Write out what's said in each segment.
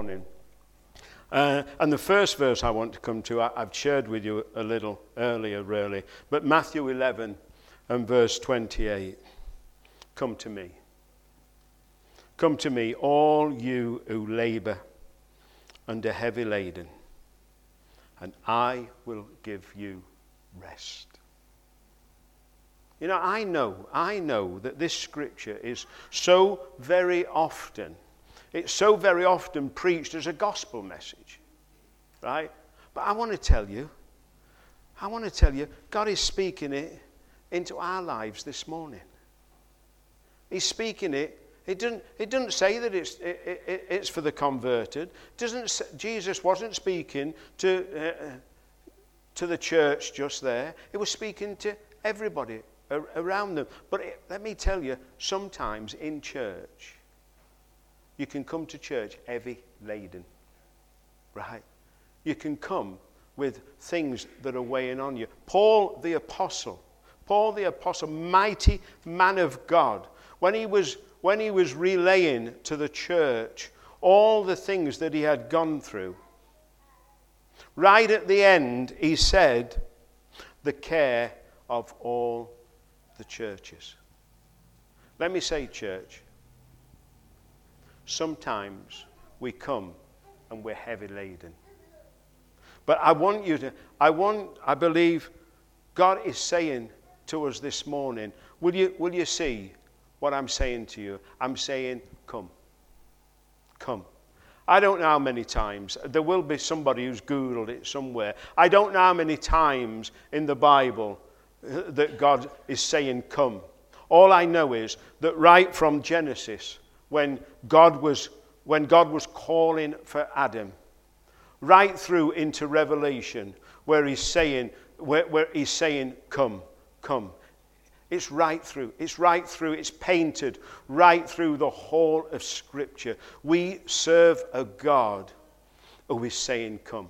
morning. Uh, and the first verse I want to come to, I, I've shared with you a little earlier, really. But Matthew 11 and verse 28. Come to me. Come to me, all you who labor under heavy laden, and I will give you rest. You know, I know, I know that this scripture is so very often, it's so very often preached as a gospel message, right? But I want to tell you, I want to tell you, God is speaking it into our lives this morning. He's speaking it. It doesn't, it doesn't say that it's, it, it, it's for the converted. Doesn't Jesus wasn't speaking to, uh, to the church just there. He was speaking to everybody around them. But it, let me tell you, sometimes in church, you can come to church heavy laden, right? You can come with things that are weighing on you. Paul the Apostle, Paul the Apostle, mighty man of God, when he was, when he was relaying to the church all the things that he had gone through, right at the end, he said, the care of all the churches. Let me say, church, sometimes we come and we're heavy laden. But I want you to, I want, I believe God is saying to us this morning, will you, will you see what I'm saying to you? I'm saying, come. Come. I don't know how many times. There will be somebody who's Googled it somewhere. I don't know how many times in the Bible uh, that God is saying, Come. All I know is that right from Genesis, when God was, when God was calling for Adam, right through into Revelation, where he's saying, where, where he's saying, Come, come. It's right through. It's right through. It's painted right through the whole of Scripture. We serve a God who is saying, Come.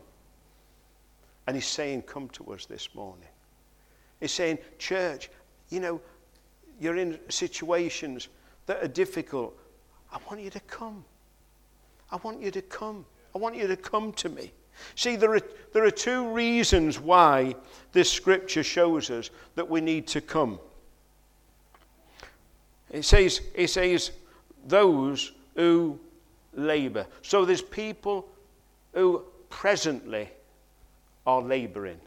And he's saying, Come to us this morning. He's saying, Church, you know, you're in situations that are difficult. I want you to come. I want you to come. I want you to come to me. See, there are, there are two reasons why this scripture shows us that we need to come. It says, it says, those who labor. So there's people who presently are laboring.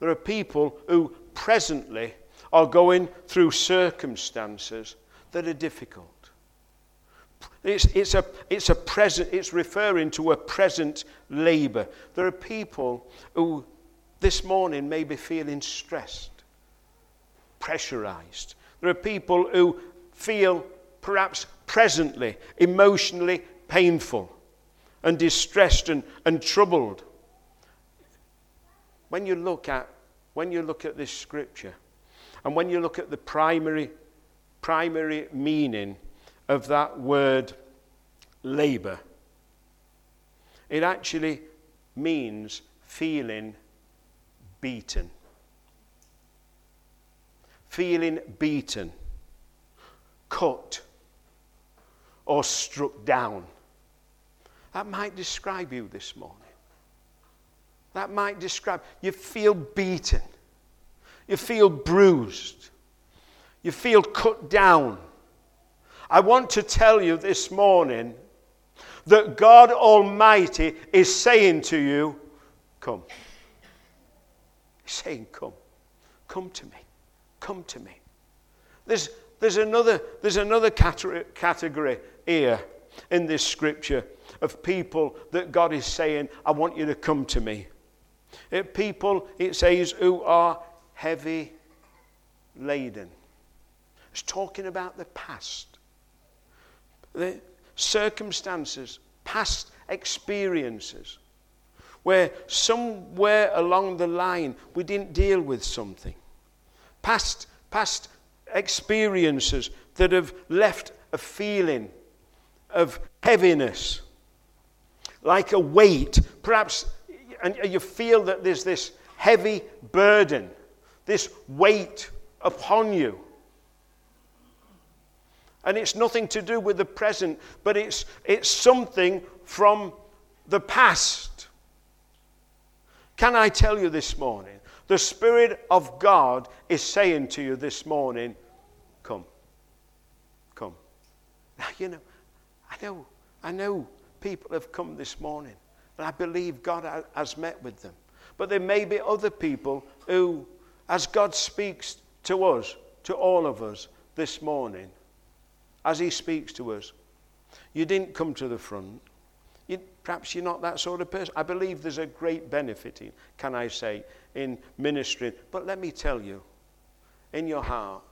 There are people who presently are going through circumstances that are difficult. It's, it's, a, it's a present, it's referring to a present labor. There are people who this morning may be feeling stressed, pressurized. There are people who feel perhaps presently emotionally painful and distressed and, and troubled. When you look at when you look at this scripture and when you look at the primary, primary meaning of that word labor, it actually means feeling beaten. Feeling beaten, cut, or struck down. That might describe you this morning. That might describe you feel beaten, you feel bruised, you feel cut down. I want to tell you this morning that God Almighty is saying to you, Come. He's saying, Come. Come to me. Come to me. There's, there's, another, there's another category here in this scripture of people that God is saying, I want you to come to me. People, it says, who are heavy laden. It's talking about the past, the circumstances, past experiences, where somewhere along the line we didn't deal with something. Past, past experiences that have left a feeling of heaviness, like a weight, perhaps and you feel that there's this heavy burden, this weight upon you. And it's nothing to do with the present, but it's, it's something from the past. Can I tell you this morning? The Spirit of God is saying to you this morning, Come. Come. Now, you know, I know, I know people have come this morning, and I believe God has met with them. But there may be other people who, as God speaks to us, to all of us this morning, as He speaks to us, you didn't come to the front. You, perhaps you're not that sort of person. I believe there's a great benefit, in, can I say, in ministry. But let me tell you, in your heart,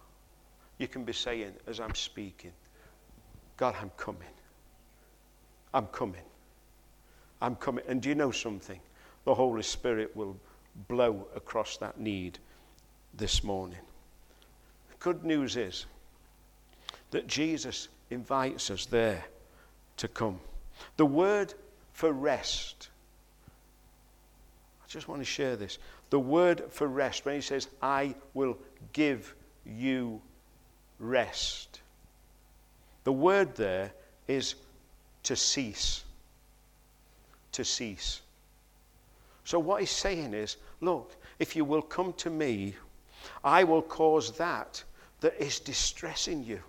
you can be saying, as I'm speaking, God, I'm coming. I'm coming. I'm coming. And do you know something? The Holy Spirit will blow across that need this morning. Good news is that Jesus invites us there to come. The word for rest, I just want to share this. The word for rest, when he says, I will give you rest, the word there is to cease. To cease. So, what he's saying is, look, if you will come to me, I will cause that that is distressing you.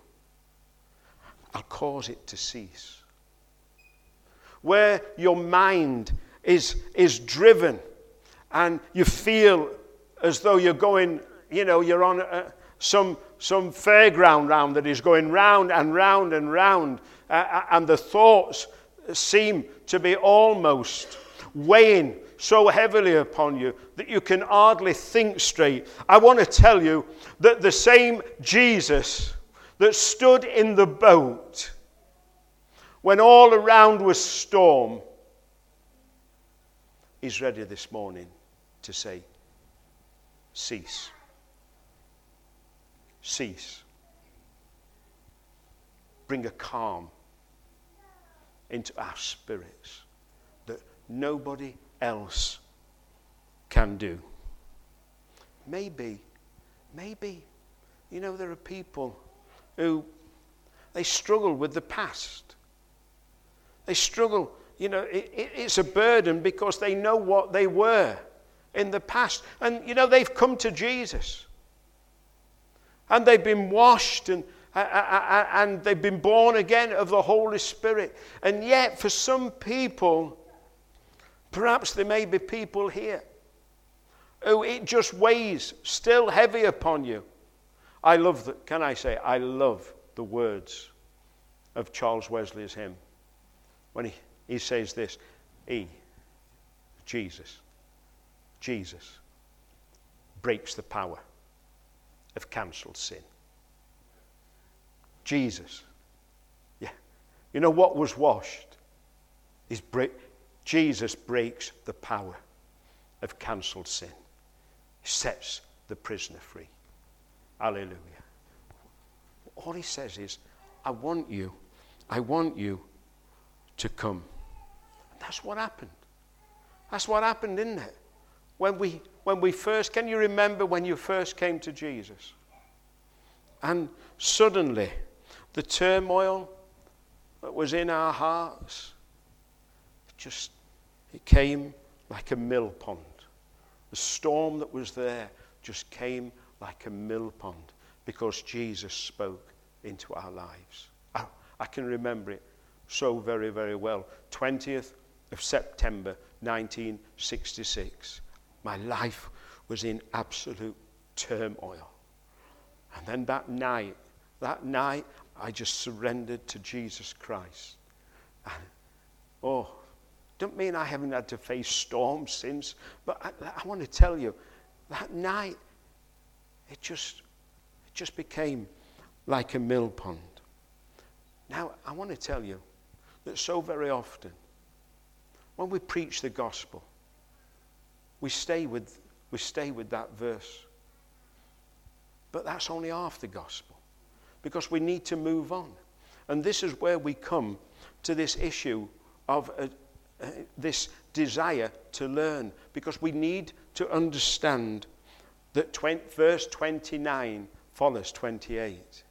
I'll cause it to cease. Where your mind is, is driven and you feel as though you're going, you know, you're on a, some, some fairground round that is going round and round and round, uh, and the thoughts seem to be almost weighing so heavily upon you that you can hardly think straight. I want to tell you that the same Jesus that stood in the boat when all around was storm is ready this morning to say, Cease. Cease. Bring a calm into our spirits that nobody else can do. Maybe, maybe, you know, there are people who they struggle with the past. They struggle, you know, it, it, it's a burden because they know what they were in the past. And, you know, they've come to Jesus. And they've been washed and, and they've been born again of the Holy Spirit. And yet, for some people, perhaps there may be people here who it just weighs still heavy upon you. I love the, Can I say, I love the words of Charles Wesley's hymn when he, he says this He, Jesus, Jesus, breaks the power of cancelled sin. Jesus. Yeah. You know what was washed? Is break, Jesus breaks the power of cancelled sin. Sets the prisoner free. Hallelujah. All he says is, I want you, I want you to come. That's what happened. That's what happened, isn't it? When we, when we first, can you remember when you first came to Jesus? And suddenly, the turmoil that was in our hearts, it just, it came like a mill pond. The storm that was there just came like a mill pond because Jesus spoke into our lives. I, I can remember it so very, very well. 20th of September 1966. My life was in absolute turmoil. And then that night, that night, I just surrendered to Jesus Christ. And, oh, don't mean I haven't had to face storms since, but I, I want to tell you, that night, it just, it just became like a mill pond. Now, I want to tell you that so very often, when we preach the gospel, we stay with, we stay with that verse. But that's only half the gospel because we need to move on. And this is where we come to this issue of a, uh, this desire to learn because we need to understand that 20, verse 29 follows 28.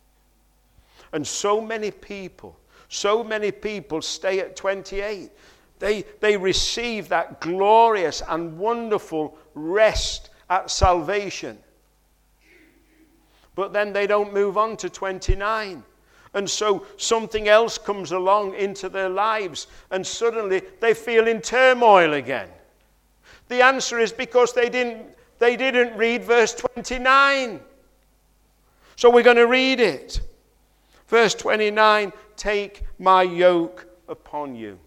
And so many people, so many people stay at 28 They, they receive that glorious and wonderful rest at salvation. But then they don't move on to 29. And so something else comes along into their lives, and suddenly they feel in turmoil again. The answer is because they didn't, they didn't read verse 29. So we're going to read it. Verse 29 Take my yoke upon you,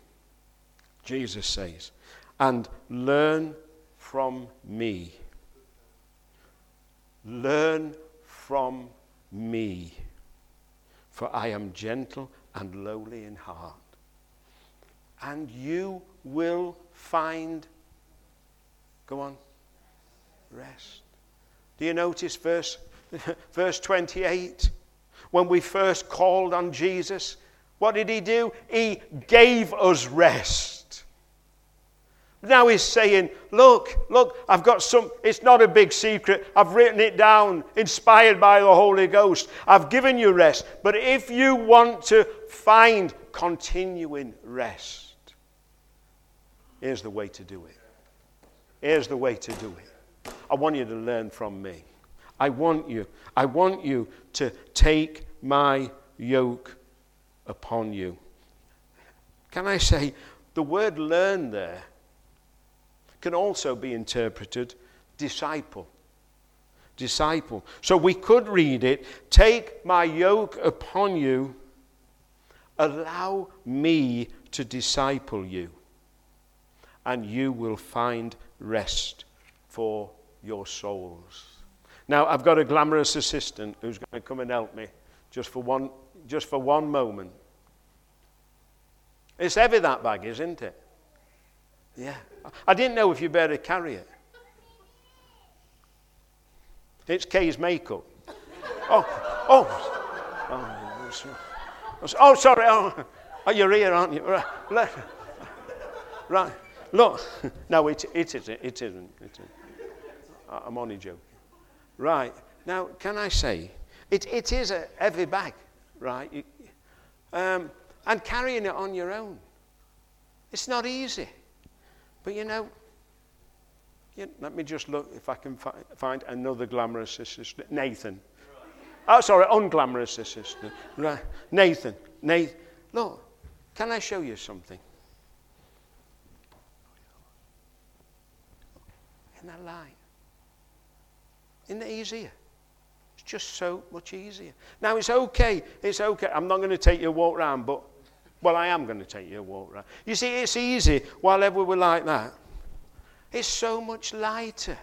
Jesus says, and learn from me. Learn from me, for I am gentle and lowly in heart. And you will find, go on, rest. Do you notice verse, verse 28? When we first called on Jesus, what did he do? He gave us rest. Now he's saying, Look, look, I've got some, it's not a big secret. I've written it down, inspired by the Holy Ghost. I've given you rest. But if you want to find continuing rest, here's the way to do it. Here's the way to do it. I want you to learn from me. I want you, I want you to take my yoke upon you. Can I say, the word learn there can also be interpreted disciple. Disciple. So we could read it Take my yoke upon you, allow me to disciple you, and you will find rest for your souls. Now, I've got a glamorous assistant who's going to come and help me just for one, just for one moment. It's heavy, that bag, isn't it? Yeah. I didn't know if you'd better carry it. It's Kay's makeup. Oh, oh. Oh, oh sorry. Oh, oh, you're here, aren't you? Right. right. Look. No, it, it isn't. It isn't. It isn't. I'm only joking. Right. Now, can I say, it, it is a heavy bag, right? Um, and carrying it on your own. It's not easy. But you know, you, let me just look if I can fi- find another glamorous assistant. Nathan. Oh, sorry, unglamorous assistant. Right. Nathan. Nathan. Look, can I show you something? In that line. Isn't it easier? It's just so much easier. Now, it's okay. It's okay. I'm not going to take you a walk round, but well, I am going to take you a walk around. You see, it's easy while we're like that. It's so much lighter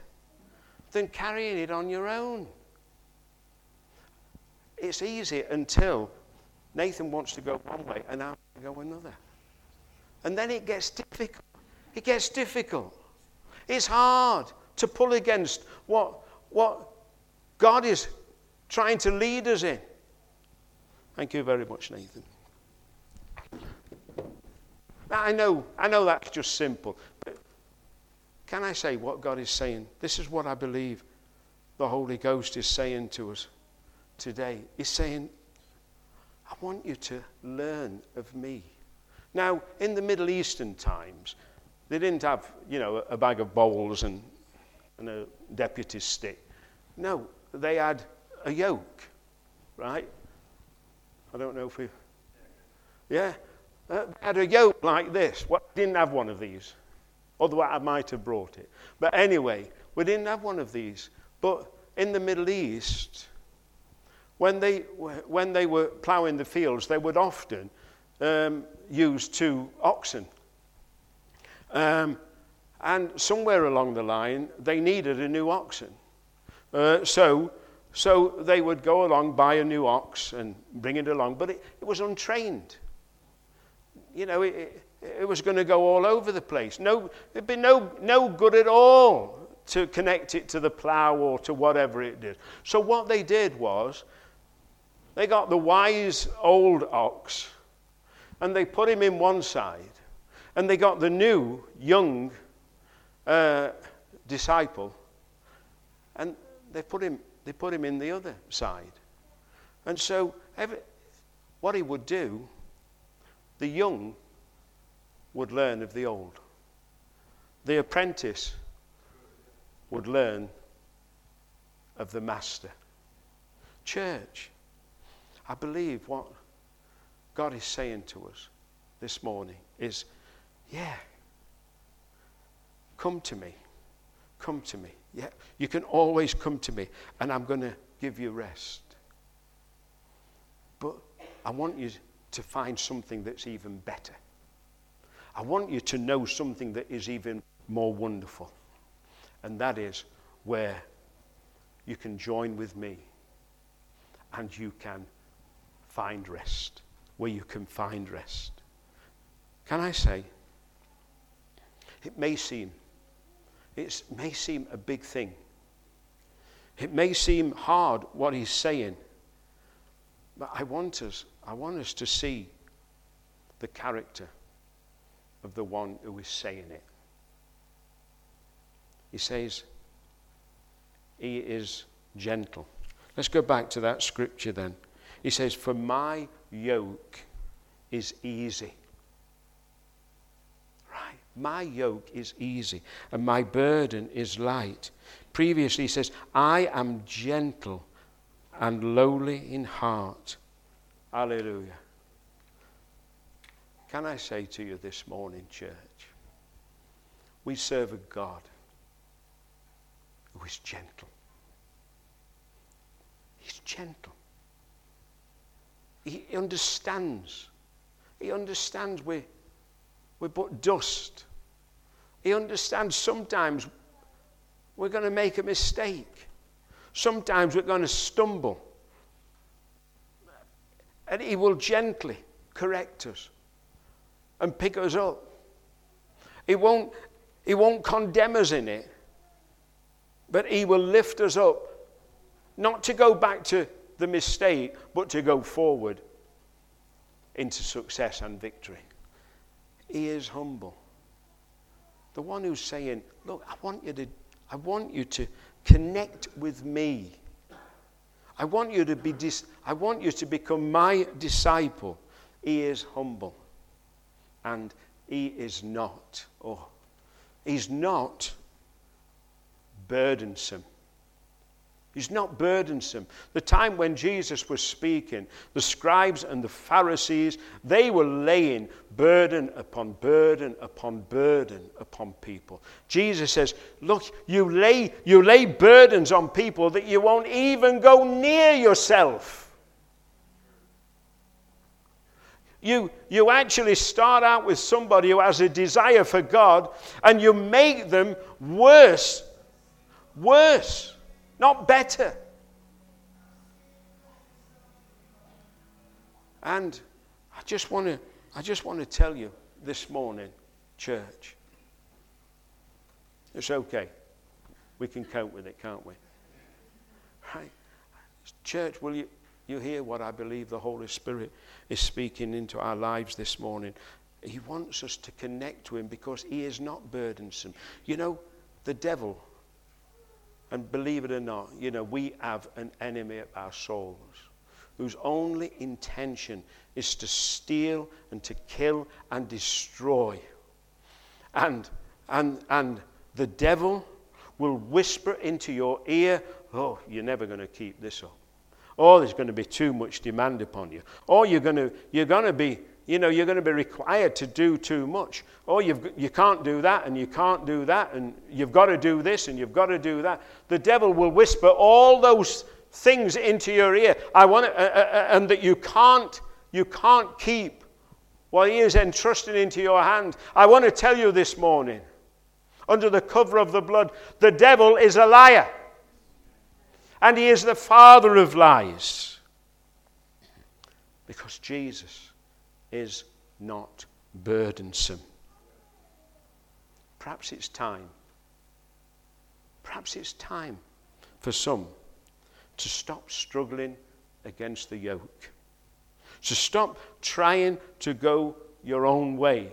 than carrying it on your own. It's easy until Nathan wants to go one way and I want to go another. And then it gets difficult. It gets difficult. It's hard to pull against what, what God is trying to lead us in. Thank you very much, Nathan. I know, I know that's just simple. But can I say what God is saying? This is what I believe the Holy Ghost is saying to us today. He's saying, I want you to learn of me. Now, in the Middle Eastern times, they didn't have, you know, a bag of bowls and, and a deputy's stick. No, they had a yoke, right? I don't know if we. Yeah, uh, had a yoke like this. Well, didn't have one of these. Otherwise, I might have brought it. But anyway, we didn't have one of these. But in the Middle East, when they, when they were ploughing the fields, they would often um, use two oxen. Um, and somewhere along the line, they needed a new oxen. Uh, so, so they would go along, buy a new ox, and bring it along. But it, it was untrained you know, it, it was going to go all over the place. No, it'd be no, no good at all to connect it to the plow or to whatever it did. So what they did was they got the wise old ox and they put him in one side and they got the new young uh, disciple and they put him they put him in the other side and so every, what he would do the young would learn of the old. The apprentice would learn of the master. Church, I believe what God is saying to us this morning is yeah, come to me. Come to me. Yeah, you can always come to me, and I'm going to give you rest. But I want you to find something that's even better. I want you to know something that is even more wonderful. And that is where you can join with me and you can find rest. Where you can find rest. Can I say, it may seem, it may seem a big thing. It may seem hard what he's saying, but I want us, I want us to see the character of the one who is saying it. He says, He is gentle. Let's go back to that scripture then. He says, For my yoke is easy. My yoke is easy and my burden is light. Previously, he says, I am gentle and lowly in heart. Hallelujah. Can I say to you this morning, church, we serve a God who is gentle. He's gentle. He understands. He understands we're, we're but dust. He understands sometimes we're going to make a mistake. Sometimes we're going to stumble. And He will gently correct us and pick us up. He won't, he won't condemn us in it, but He will lift us up, not to go back to the mistake, but to go forward into success and victory. He is humble. The one who's saying, Look, I want you to, I want you to connect with me. I want you to be dis- I want you to become my disciple. He is humble and he is not, oh, he's not burdensome. He's not burdensome. The time when Jesus was speaking, the scribes and the Pharisees, they were laying burden upon burden upon burden upon people. Jesus says, Look, you lay, you lay burdens on people that you won't even go near yourself. You, you actually start out with somebody who has a desire for God and you make them worse. Worse, not better. And I just want to I just want to tell you this morning, church. It's okay. We can cope with it, can't we? Right? Church, will you you hear what I believe the Holy Spirit is speaking into our lives this morning. He wants us to connect to Him because He is not burdensome. You know, the devil, and believe it or not, you know, we have an enemy of our souls whose only intention is to steal and to kill and destroy. And, and, and the devil will whisper into your ear, Oh, you're never going to keep this up oh, there's going to be too much demand upon you. Or you're going to, you're going to be, you know, you're going to be required to do too much. Oh, you've, you can't do that and you can't do that and you've got to do this and you've got to do that. The devil will whisper all those things into your ear. I want uh, uh, uh, and that you can't, you can't keep what he is entrusted into your hand. I want to tell you this morning, under the cover of the blood, the devil is a liar and he is the father of lies. Because Jesus is not burdensome. Perhaps it's time. Perhaps it's time for some to stop struggling against the yoke, to stop trying to go your own way.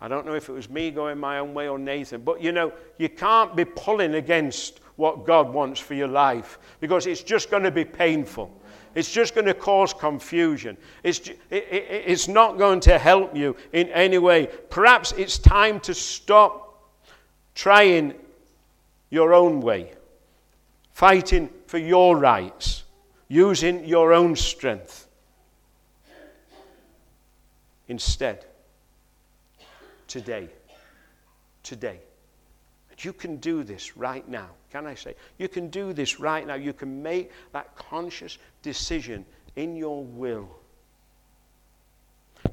I don't know if it was me going my own way or Nathan, but you know, you can't be pulling against what God wants for your life because it's just going to be painful. It's just going to cause confusion. It's, it, it, it's not going to help you in any way. Perhaps it's time to stop trying your own way, fighting for your rights, using your own strength. Instead, today, today, you can do this right now. Can I say? You can do this right now. You can make that conscious decision in your will.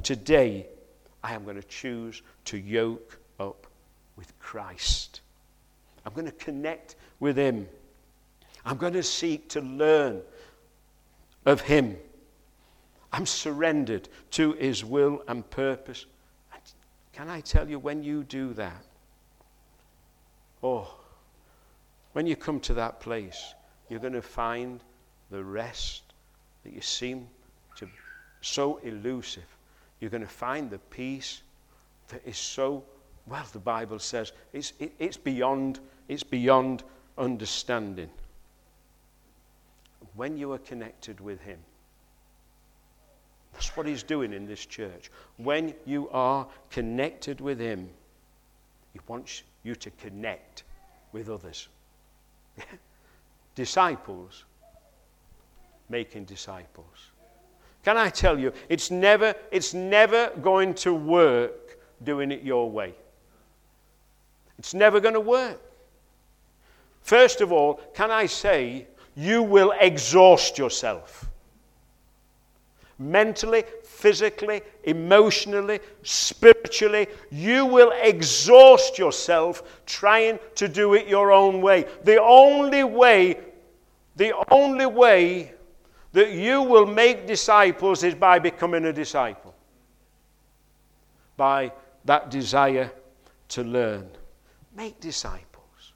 Today, I am going to choose to yoke up with Christ. I'm going to connect with Him. I'm going to seek to learn of Him. I'm surrendered to His will and purpose. can I tell you, when you do that, Oh, when you come to that place, you're going to find the rest that you seem to so elusive. You're going to find the peace that is so well. The Bible says it's, it, it's beyond it's beyond understanding. When you are connected with Him, that's what He's doing in this church. When you are connected with Him, He wants you to connect with others. disciples making disciples. Can I tell you, it's never, it's never going to work doing it your way. It's never going to work. First of all, can I say, you will exhaust yourself mentally, physically, emotionally, spiritually. You will exhaust yourself trying to do it your own way. The only way, the only way that you will make disciples is by becoming a disciple. By that desire to learn. Make disciples.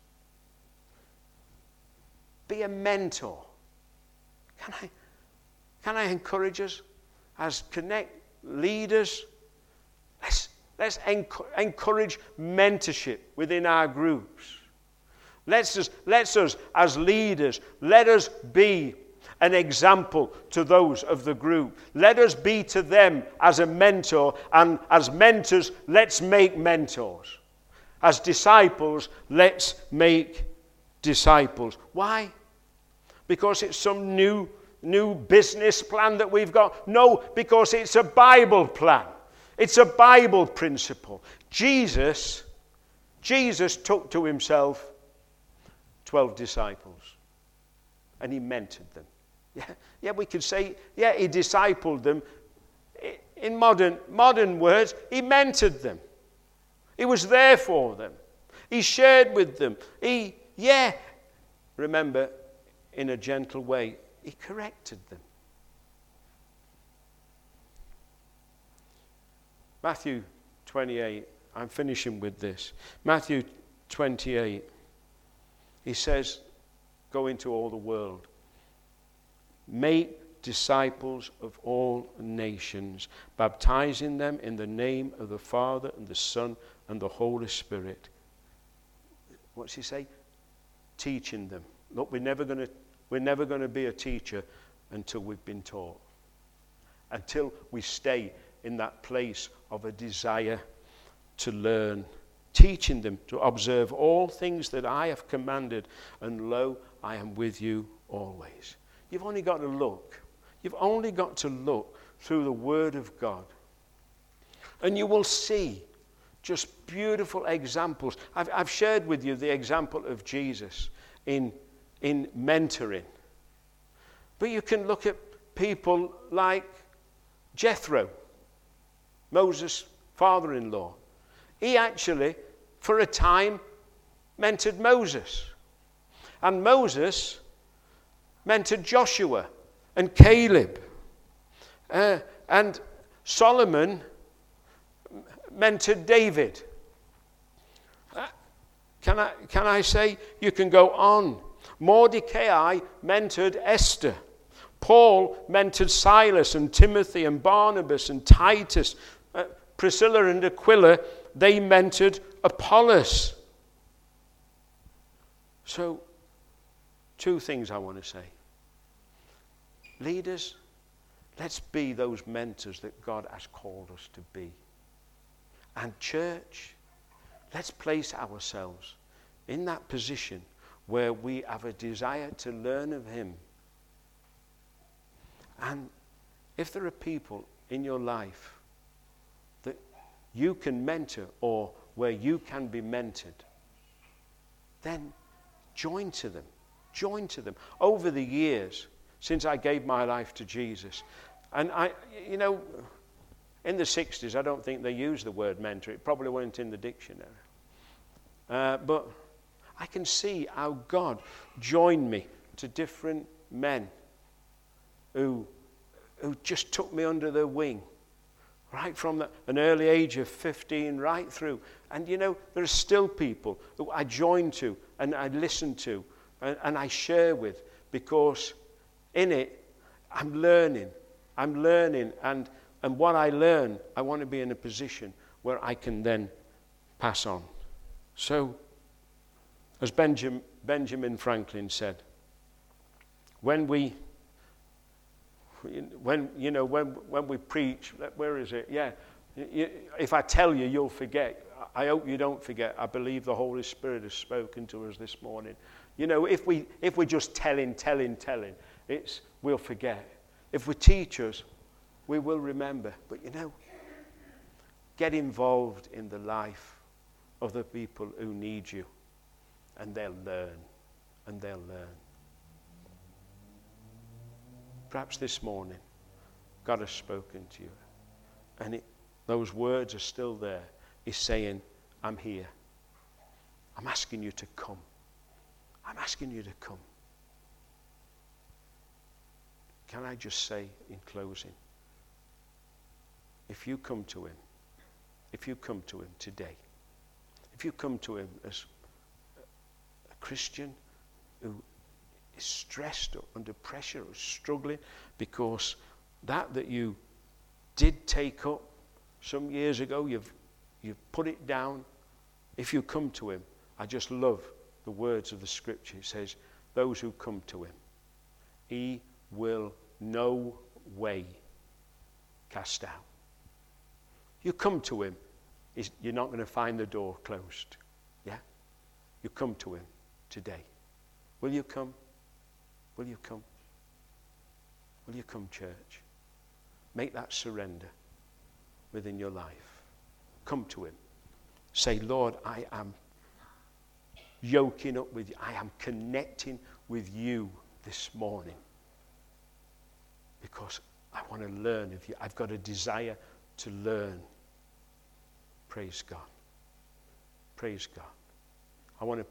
Be a mentor. Can I, can I encourage us? As Connect leaders, let's, let's encourage mentorship within our groups. Let's us, let's us, as leaders, let us be an example to those of the group. Let us be to them as a mentor, and as mentors, let's make mentors. As disciples, let's make disciples. Why? Because it's some new new business plan that we've got. No, because it's a Bible plan. It's a Bible principle. Jesus, Jesus took to himself 12 disciples and he mentored them. Yeah, yeah, we could say, yeah, he discipled them. In modern, modern words, he mentored them. He was there for them. He shared with them. He, yeah, remember, in a gentle way, he corrected them. Matthew 28, I'm finishing with this. Matthew 28, he says, Go into all the world, make disciples of all nations, baptizing them in the name of the Father and the Son and the Holy Spirit. What's he say? Teaching them. Look, we're never going to we're never going to be a teacher until we've been taught, until we stay in that place of a desire to learn, teaching them to observe all things that I have commanded, and lo, I am with you always. You've only got to look. You've only got to look through the Word of God. And you will see just beautiful examples. I've, I've shared with you the example of Jesus in in mentoring. But you can look at people like Jethro, Moses' father in law. He actually, for a time, mentored Moses. And Moses mentored Joshua and Caleb. Uh, and Solomon mentored David. Uh, can, I, can I say you can go on Mordecai mentored Esther. Paul mentored Silas and Timothy and Barnabas and Titus. Uh, Priscilla and Aquila, they mentored Apollos. So, two things I want to say. leaders, let's be those mentors that God has called us to be. And church, let's place ourselves in that position where we have a desire to learn of Him. And if there are people in your life that you can mentor or where you can be mentored, then join to them. Join to them. Over the years, since I gave my life to Jesus, and I, you know, in the 60s, I don't think they used the word mentor. It probably weren't in the dictionary. Uh, but I can see how God joined me to different men who, who just took me under their wing, right from the, an early age of 15 right through. And you know, there are still people who I join to and I listen to and, and I share with because in it, I'm learning. I'm learning. And, and what I learn, I want to be in a position where I can then pass on. So, as Benjamin, Benjamin Franklin said, when we when you know when when we preach where is it? Yeah. If i tell you you'll forget. I hope you don't forget. I believe the holy spirit has spoken to us this morning. You know if we if we're just telling telling telling it's we'll forget. If we teach us we will remember. But you know get involved in the life of the people who need you and they'll learn, and they'll learn. Perhaps this morning, God has spoken to you, and it, those words are still there. He's saying, I'm here. I'm asking you to come. I'm asking you to come. Can I just say in closing, if you come to Him, if you come to Him today, if you come to Him as Christian who is stressed or under pressure or struggling because that that you did take up some years ago, you've, you've put it down. If you come to him, I just love the words of the scripture. It says, Those who come to him, he will no way cast out. You come to him, you're not going to find the door closed. Yeah? You come to him today. Will you come? Will you come? Will you come, church? Make that surrender within your life. Come to Him. Say, Lord, I am yoking up with you. I am connecting with you this morning because I want to learn of you. I've got a desire to learn. Praise God. Praise God. I want to